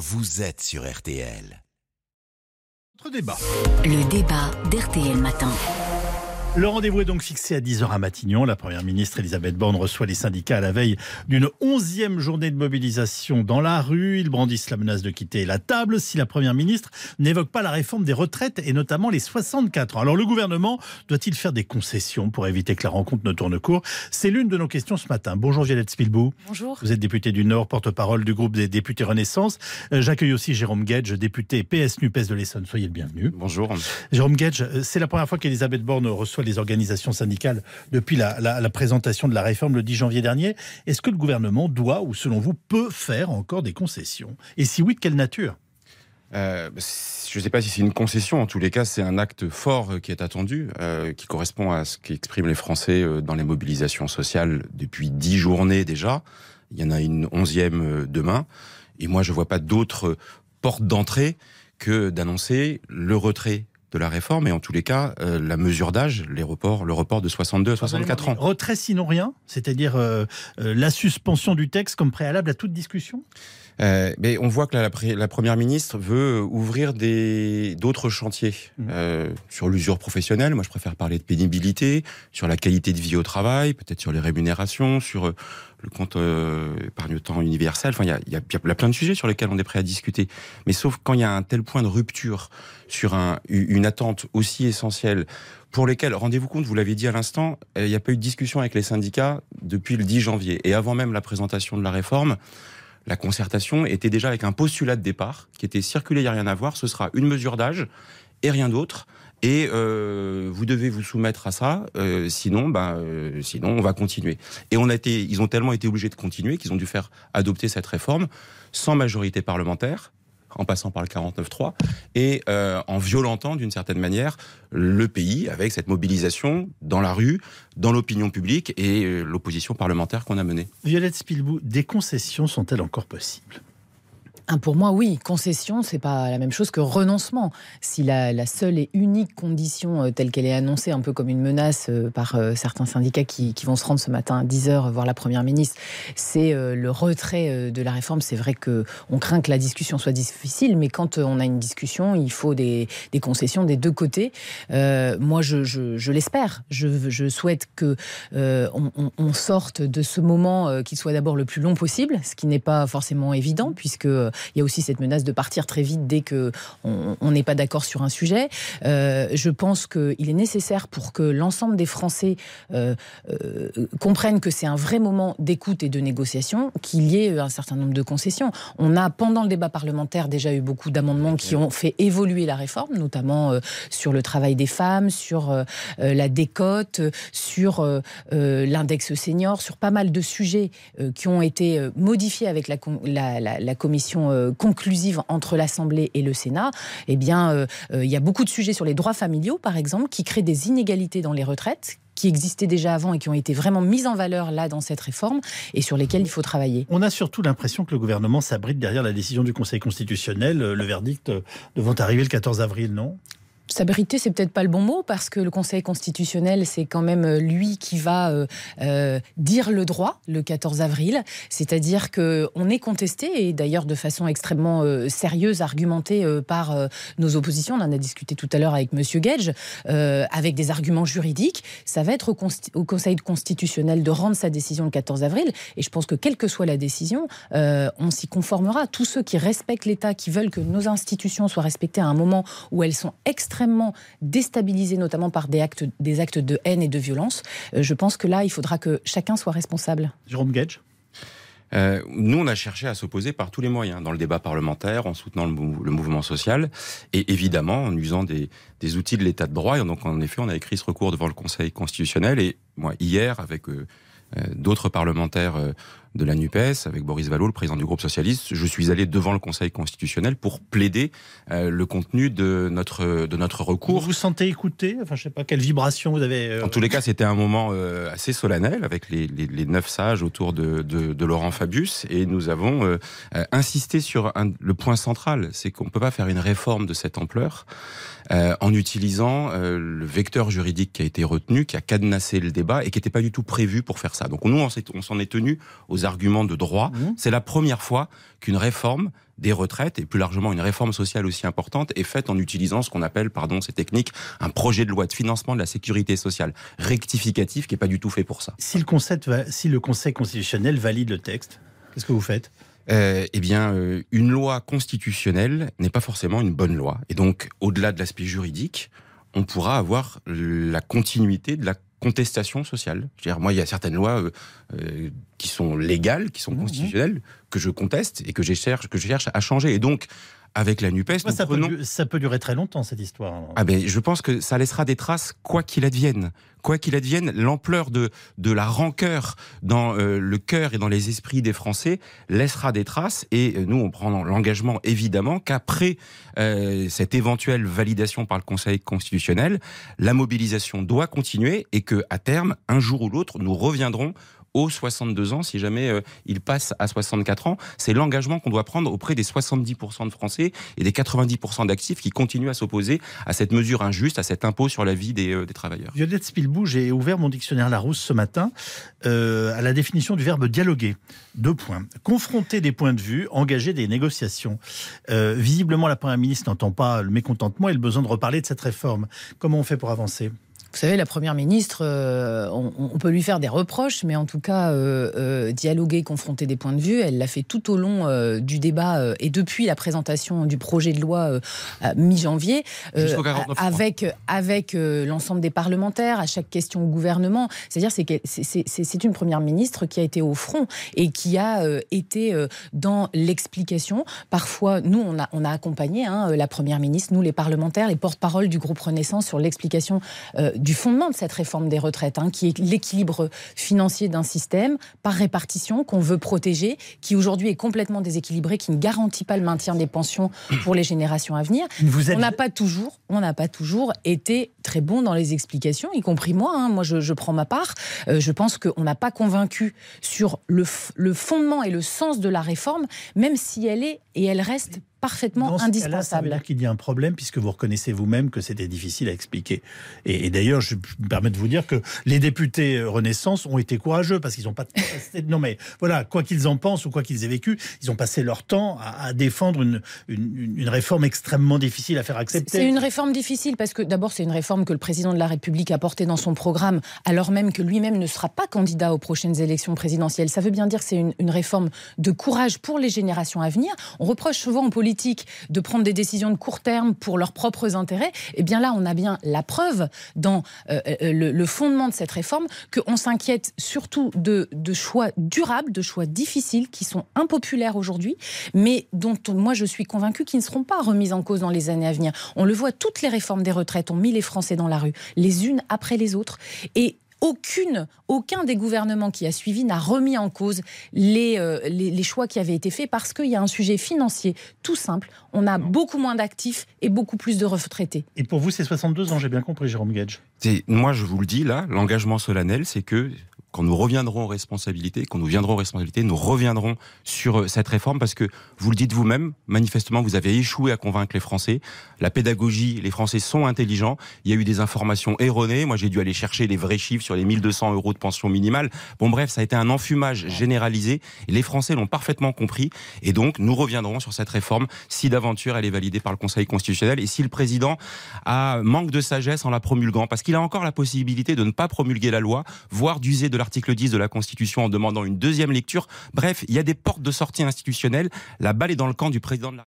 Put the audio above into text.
vous êtes sur RTL. Notre débat. Le débat d'RTL Matin. Le rendez-vous est donc fixé à 10h à Matignon. La Première ministre Elisabeth Borne reçoit les syndicats à la veille d'une onzième journée de mobilisation dans la rue. Ils brandissent la menace de quitter la table si la Première ministre n'évoque pas la réforme des retraites et notamment les 64 ans. Alors le gouvernement doit-il faire des concessions pour éviter que la rencontre ne tourne court? C'est l'une de nos questions ce matin. Bonjour Violette Spilbou. Bonjour. Vous êtes député du Nord, porte-parole du groupe des députés Renaissance. Euh, J'accueille aussi Jérôme Gage, député PS-NUPES de l'Essonne. Soyez le bienvenu. Bonjour. Jérôme Gage, euh, c'est la première fois qu'Elisabeth Borne reçoit les organisations syndicales depuis la, présentation de la réforme le 10 janvier dernier. Est-ce que le gouvernement doit, ou selon vous, peut faire encore des concessions? Et si oui, de quelle nature? Euh, je ne sais pas si c'est une concession, en tous les cas, c'est un acte fort euh, qui est attendu, euh, qui correspond à ce qu'expriment les Français dans les mobilisations sociales depuis dix journées déjà. Il y en a une onzième demain. Et moi, je vois pas d'autre porte d'entrée que d'annoncer le retrait de la réforme et en tous les cas euh, la mesure d'âge, les reports, le report de 62 à 64 ans. Retrait sinon rien C'est-à-dire euh, euh, la suspension du texte comme préalable à toute discussion? Euh, mais on voit que la, la pré- la première ministre veut ouvrir des d'autres chantiers euh, sur l'usure professionnelle. Moi, je préfère parler de pénibilité, sur la qualité de vie au travail, peut-être sur les rémunérations, sur le compte euh, épargne-temps universel. Enfin, il y a, il y, a, y a plein de sujets sur lesquels on est prêt à discuter. Mais sauf quand il y a un tel point de rupture sur un, une attente aussi essentielle pour lesquels, rendez-vous compte, vous l'avez dit à l'instant, euh, il n'y a pas eu de discussion avec les syndicats depuis le 10 janvier. Et avant même la présentation de la réforme, la concertation était déjà avec un postulat de départ qui était circulé, il n'y a rien à voir, ce sera une mesure d'âge et rien d'autre. Et euh, vous devez vous soumettre à ça, euh, sinon, ben, sinon on va continuer. Et ils ont tellement été obligés de continuer qu'ils ont dû faire adopter cette réforme sans majorité parlementaire, en passant par le 49-3, et euh, en violentant d'une certaine manière le pays avec cette mobilisation dans la rue, dans l'opinion publique et euh, l'opposition parlementaire qu'on a menée. Violette Spilbou, des concessions sont-elles encore possibles? Pour moi, oui, concession, c'est pas la même chose que renoncement. Si la, seule et unique condition euh, telle qu'elle est annoncée, un peu comme une menace euh, par euh, certains syndicats qui, vont se rendre ce matin à 10h voir la Première ministre, c'est le retrait de la réforme, c'est vrai que on craint que la discussion soit difficile, mais quand on a une discussion, il faut des, concessions des deux côtés. Moi, je, l'espère. Je, souhaite que on, sorte de ce moment qui soit d'abord le plus long possible, ce qui n'est pas forcément évident, puisque il y a aussi cette menace de partir très vite dès que on n'est pas d'accord sur un sujet. Euh, je pense qu'il est nécessaire pour que l'ensemble des Français euh, euh, comprennent que c'est un vrai moment d'écoute et de négociation, qu'il y ait un certain nombre de concessions. On a, pendant le débat parlementaire, déjà eu beaucoup d'amendements qui ont fait évoluer la réforme, notamment euh, sur le travail des femmes, sur euh, euh, la décote, euh, sur euh, euh, l'index senior, sur pas mal de sujets euh, qui ont été euh, modifiés avec la, la- la- la commission euh, conclusive entre l'Assemblée et le Sénat. Eh bien, euh, euh, il y a beaucoup de sujets sur les droits familiaux, par exemple, qui créent des inégalités dans les retraites qui existaient déjà avant et qui ont été vraiment mises en valeur là dans cette réforme et sur lesquelles il faut travailler. On a surtout l'impression que le gouvernement s'abrite derrière la décision du Conseil constitutionnel, le verdict devant arriver le 14 avril, non? S'abriter, c'est peut-être pas le bon mot parce que le Conseil constitutionnel, c'est quand même euh, lui qui va euh, euh, dire le droit le 14 avril. C'est-à-dire que on est contesté et d'ailleurs de façon extrêmement sérieuse, argumentée par nos oppositions. On en a discuté tout à l'heure avec Monsieur Gage, avec des arguments juridiques. Ça va être au, au Conseil constitutionnel de rendre sa décision le 14 avril. Et je pense que quelle que soit la décision, on s'y conformera. Tous ceux qui respectent l'État, qui veulent que nos institutions soient respectées à un moment où elles sont extrêmement déstabilisées, notamment par des actes, des actes de haine et de violence, euh, je pense que là, il faudra que chacun soit responsable. Jérôme Gage Euh, nous, on a cherché à s'opposer par tous les moyens, dans le débat parlementaire, en soutenant le, mou- le mouvement social, et évidemment en usant des, des outils de l'état de droit. Et donc, en effet, on a écrit ce recours devant le Conseil constitutionnel. Et moi, hier, avec euh, euh, d'autres parlementaires euh, de la NUPES, avec Boris Vallaud, le président du groupe socialiste, je suis allé devant le Conseil constitutionnel pour plaider euh, le contenu de notre, de notre Vous recours. vous sentez écouté? Enfin, je sais pas quelle vibration vous avez. euh, En tous les cas, c'était un moment euh, assez solennel avec les, les, les neuf sages autour de, de, de Laurent Fabius et nous avons insisté sur un, le point central, c'est qu'on ne peut pas faire une réforme de cette ampleur en utilisant le vecteur juridique qui a été retenu, qui a cadenassé le débat et qui n'était pas du tout prévu pour faire ça. Donc nous, on s'en est tenu aux aux arguments de droit. Mmh. C'est la première fois qu'une réforme des retraites et plus largement une réforme sociale aussi importante est faite en utilisant ce qu'on appelle, pardon, ces techniques, un projet de loi de financement de la sécurité sociale rectificatif qui n'est pas du tout fait pour ça. Si le, va- si le Conseil constitutionnel valide le texte, qu'est-ce que vous faites? Euh, eh bien, euh, une loi constitutionnelle n'est pas forcément une bonne loi. Et donc, au-delà de l'aspect juridique, on pourra avoir la continuité de la contestation sociale. Je veux dire, moi, il y a certaines lois euh, euh, qui sont légales, qui sont Mhm. constitutionnelles, que je conteste et que je cherche, que je cherche à changer. Et donc, avec la NUPES, ça, peut, prenons... du- ça peut durer très longtemps, cette histoire. alors. Ah ben, je pense que ça laissera des traces, quoi qu'il advienne. Quoi qu'il advienne, l'ampleur de, de la rancœur dans euh, le cœur et dans les esprits des Français laissera des traces. Et euh, nous, on prend l'engagement, évidemment, qu'après euh, cette éventuelle validation par le Conseil constitutionnel, la mobilisation doit continuer et que à terme, un jour ou l'autre, nous reviendrons aux 62 ans, si jamais euh, il passe à 64 ans. C'est l'engagement qu'on doit prendre auprès des 70% de Français et des 90% d'actifs qui continuent à s'opposer à cette mesure injuste, à cet impôt sur la vie des, euh, travailleurs. Violette Spilbou, j'ai ouvert mon dictionnaire Larousse ce matin euh, à la définition du verbe dialoguer. Deux points. Confronter des points de vue, engager des négociations. Visiblement, la Première ministre n'entend pas le mécontentement et le besoin de reparler de cette réforme. Comment on fait pour avancer? Vous savez, la Première ministre, euh, on, on peut lui faire des reproches, mais en tout cas, euh, euh, dialoguer, confronter des points de vue, elle l'a fait tout au long du débat et depuis la présentation du projet de loi à mi-janvier, Jusqu'au 49 a- avec, avec l'ensemble des parlementaires, à chaque question au gouvernement. C'est-à-dire c'est que c'est- une Première ministre qui a été au front et qui a été dans l'explication. Parfois, nous, on a, on a accompagné hein, la Première ministre, nous les parlementaires, les porte-parole du groupe Renaissance sur l'explication du fondement de cette réforme des retraites, hein, qui est l'équilibre financier d'un système par répartition qu'on veut protéger, qui aujourd'hui est complètement déséquilibré, qui ne garantit pas le maintien des pensions pour les générations à venir. Vous êtes... On n'a pas toujours, on n'a pas toujours été très bon dans les explications, y compris moi. hein. Moi, je, je prends ma part. Euh, je pense qu'on n'a pas convaincu sur le fondement et le sens de la réforme, même si elle est et elle reste parfaitement Dans ce cas-là, ça veut indispensable. dire qu'il y a un problème puisque vous reconnaissez vous-même que c'était difficile à expliquer. Et, et d'ailleurs, je me permets de vous dire que les députés Renaissance ont été courageux parce qu'ils n'ont pas. non mais voilà, quoi qu'ils en pensent ou quoi qu'ils aient vécu, ils ont passé leur temps à, à défendre une, une, une réforme extrêmement difficile à faire accepter. C'est une réforme difficile parce que d'abord c'est une réforme que le président de la République a portée dans son programme alors même que lui-même ne sera pas candidat aux prochaines élections présidentielles. Ça veut bien dire que c'est une, une réforme de courage pour les générations à venir. On reproche souvent aux de prendre des décisions de court terme pour leurs propres intérêts. Et bien là, on a bien la preuve dans euh, euh, le, le fondement de cette réforme qu'on s'inquiète surtout de, de choix durables, de choix difficiles qui sont impopulaires aujourd'hui, mais dont moi je suis convaincue qu'ils ne seront pas remis en cause dans les années à venir. On le voit, toutes les réformes des retraites ont mis les Français dans la rue, les unes après les autres. Et aucune, aucun des gouvernements qui a suivi n'a remis en cause les, euh, les, les choix qui avaient été faits parce qu'il y a un sujet financier tout simple. On a beaucoup moins d'actifs et beaucoup plus de retraités. Et pour vous, c'est 62 ans, j'ai bien compris, Jérôme Gage. Moi, je vous le dis là, l'engagement solennel, c'est que quand nous reviendrons aux responsabilités, quand nous viendrons aux responsabilités, nous reviendrons sur euh, cette réforme parce que vous le dites vous-même, manifestement, vous avez échoué à convaincre les Français. La pédagogie, les Français sont intelligents. Il y a eu des informations erronées. Moi, j'ai dû aller chercher les vrais chiffres sur les 1200 euros de pension minimale. Bon, bref, ça a été un enfumage généralisé les Français l'ont parfaitement compris. Et donc, nous reviendrons sur cette réforme si d'aventure elle est validée par le Conseil constitutionnel et si le président a manque de sagesse en la promulguant parce qu'il a encore la possibilité de ne pas promulguer la loi, voire d'user de l'article 10 de la Constitution en demandant une deuxième lecture. Bref, il y a des portes de sortie institutionnelles. La balle est dans le camp du président de la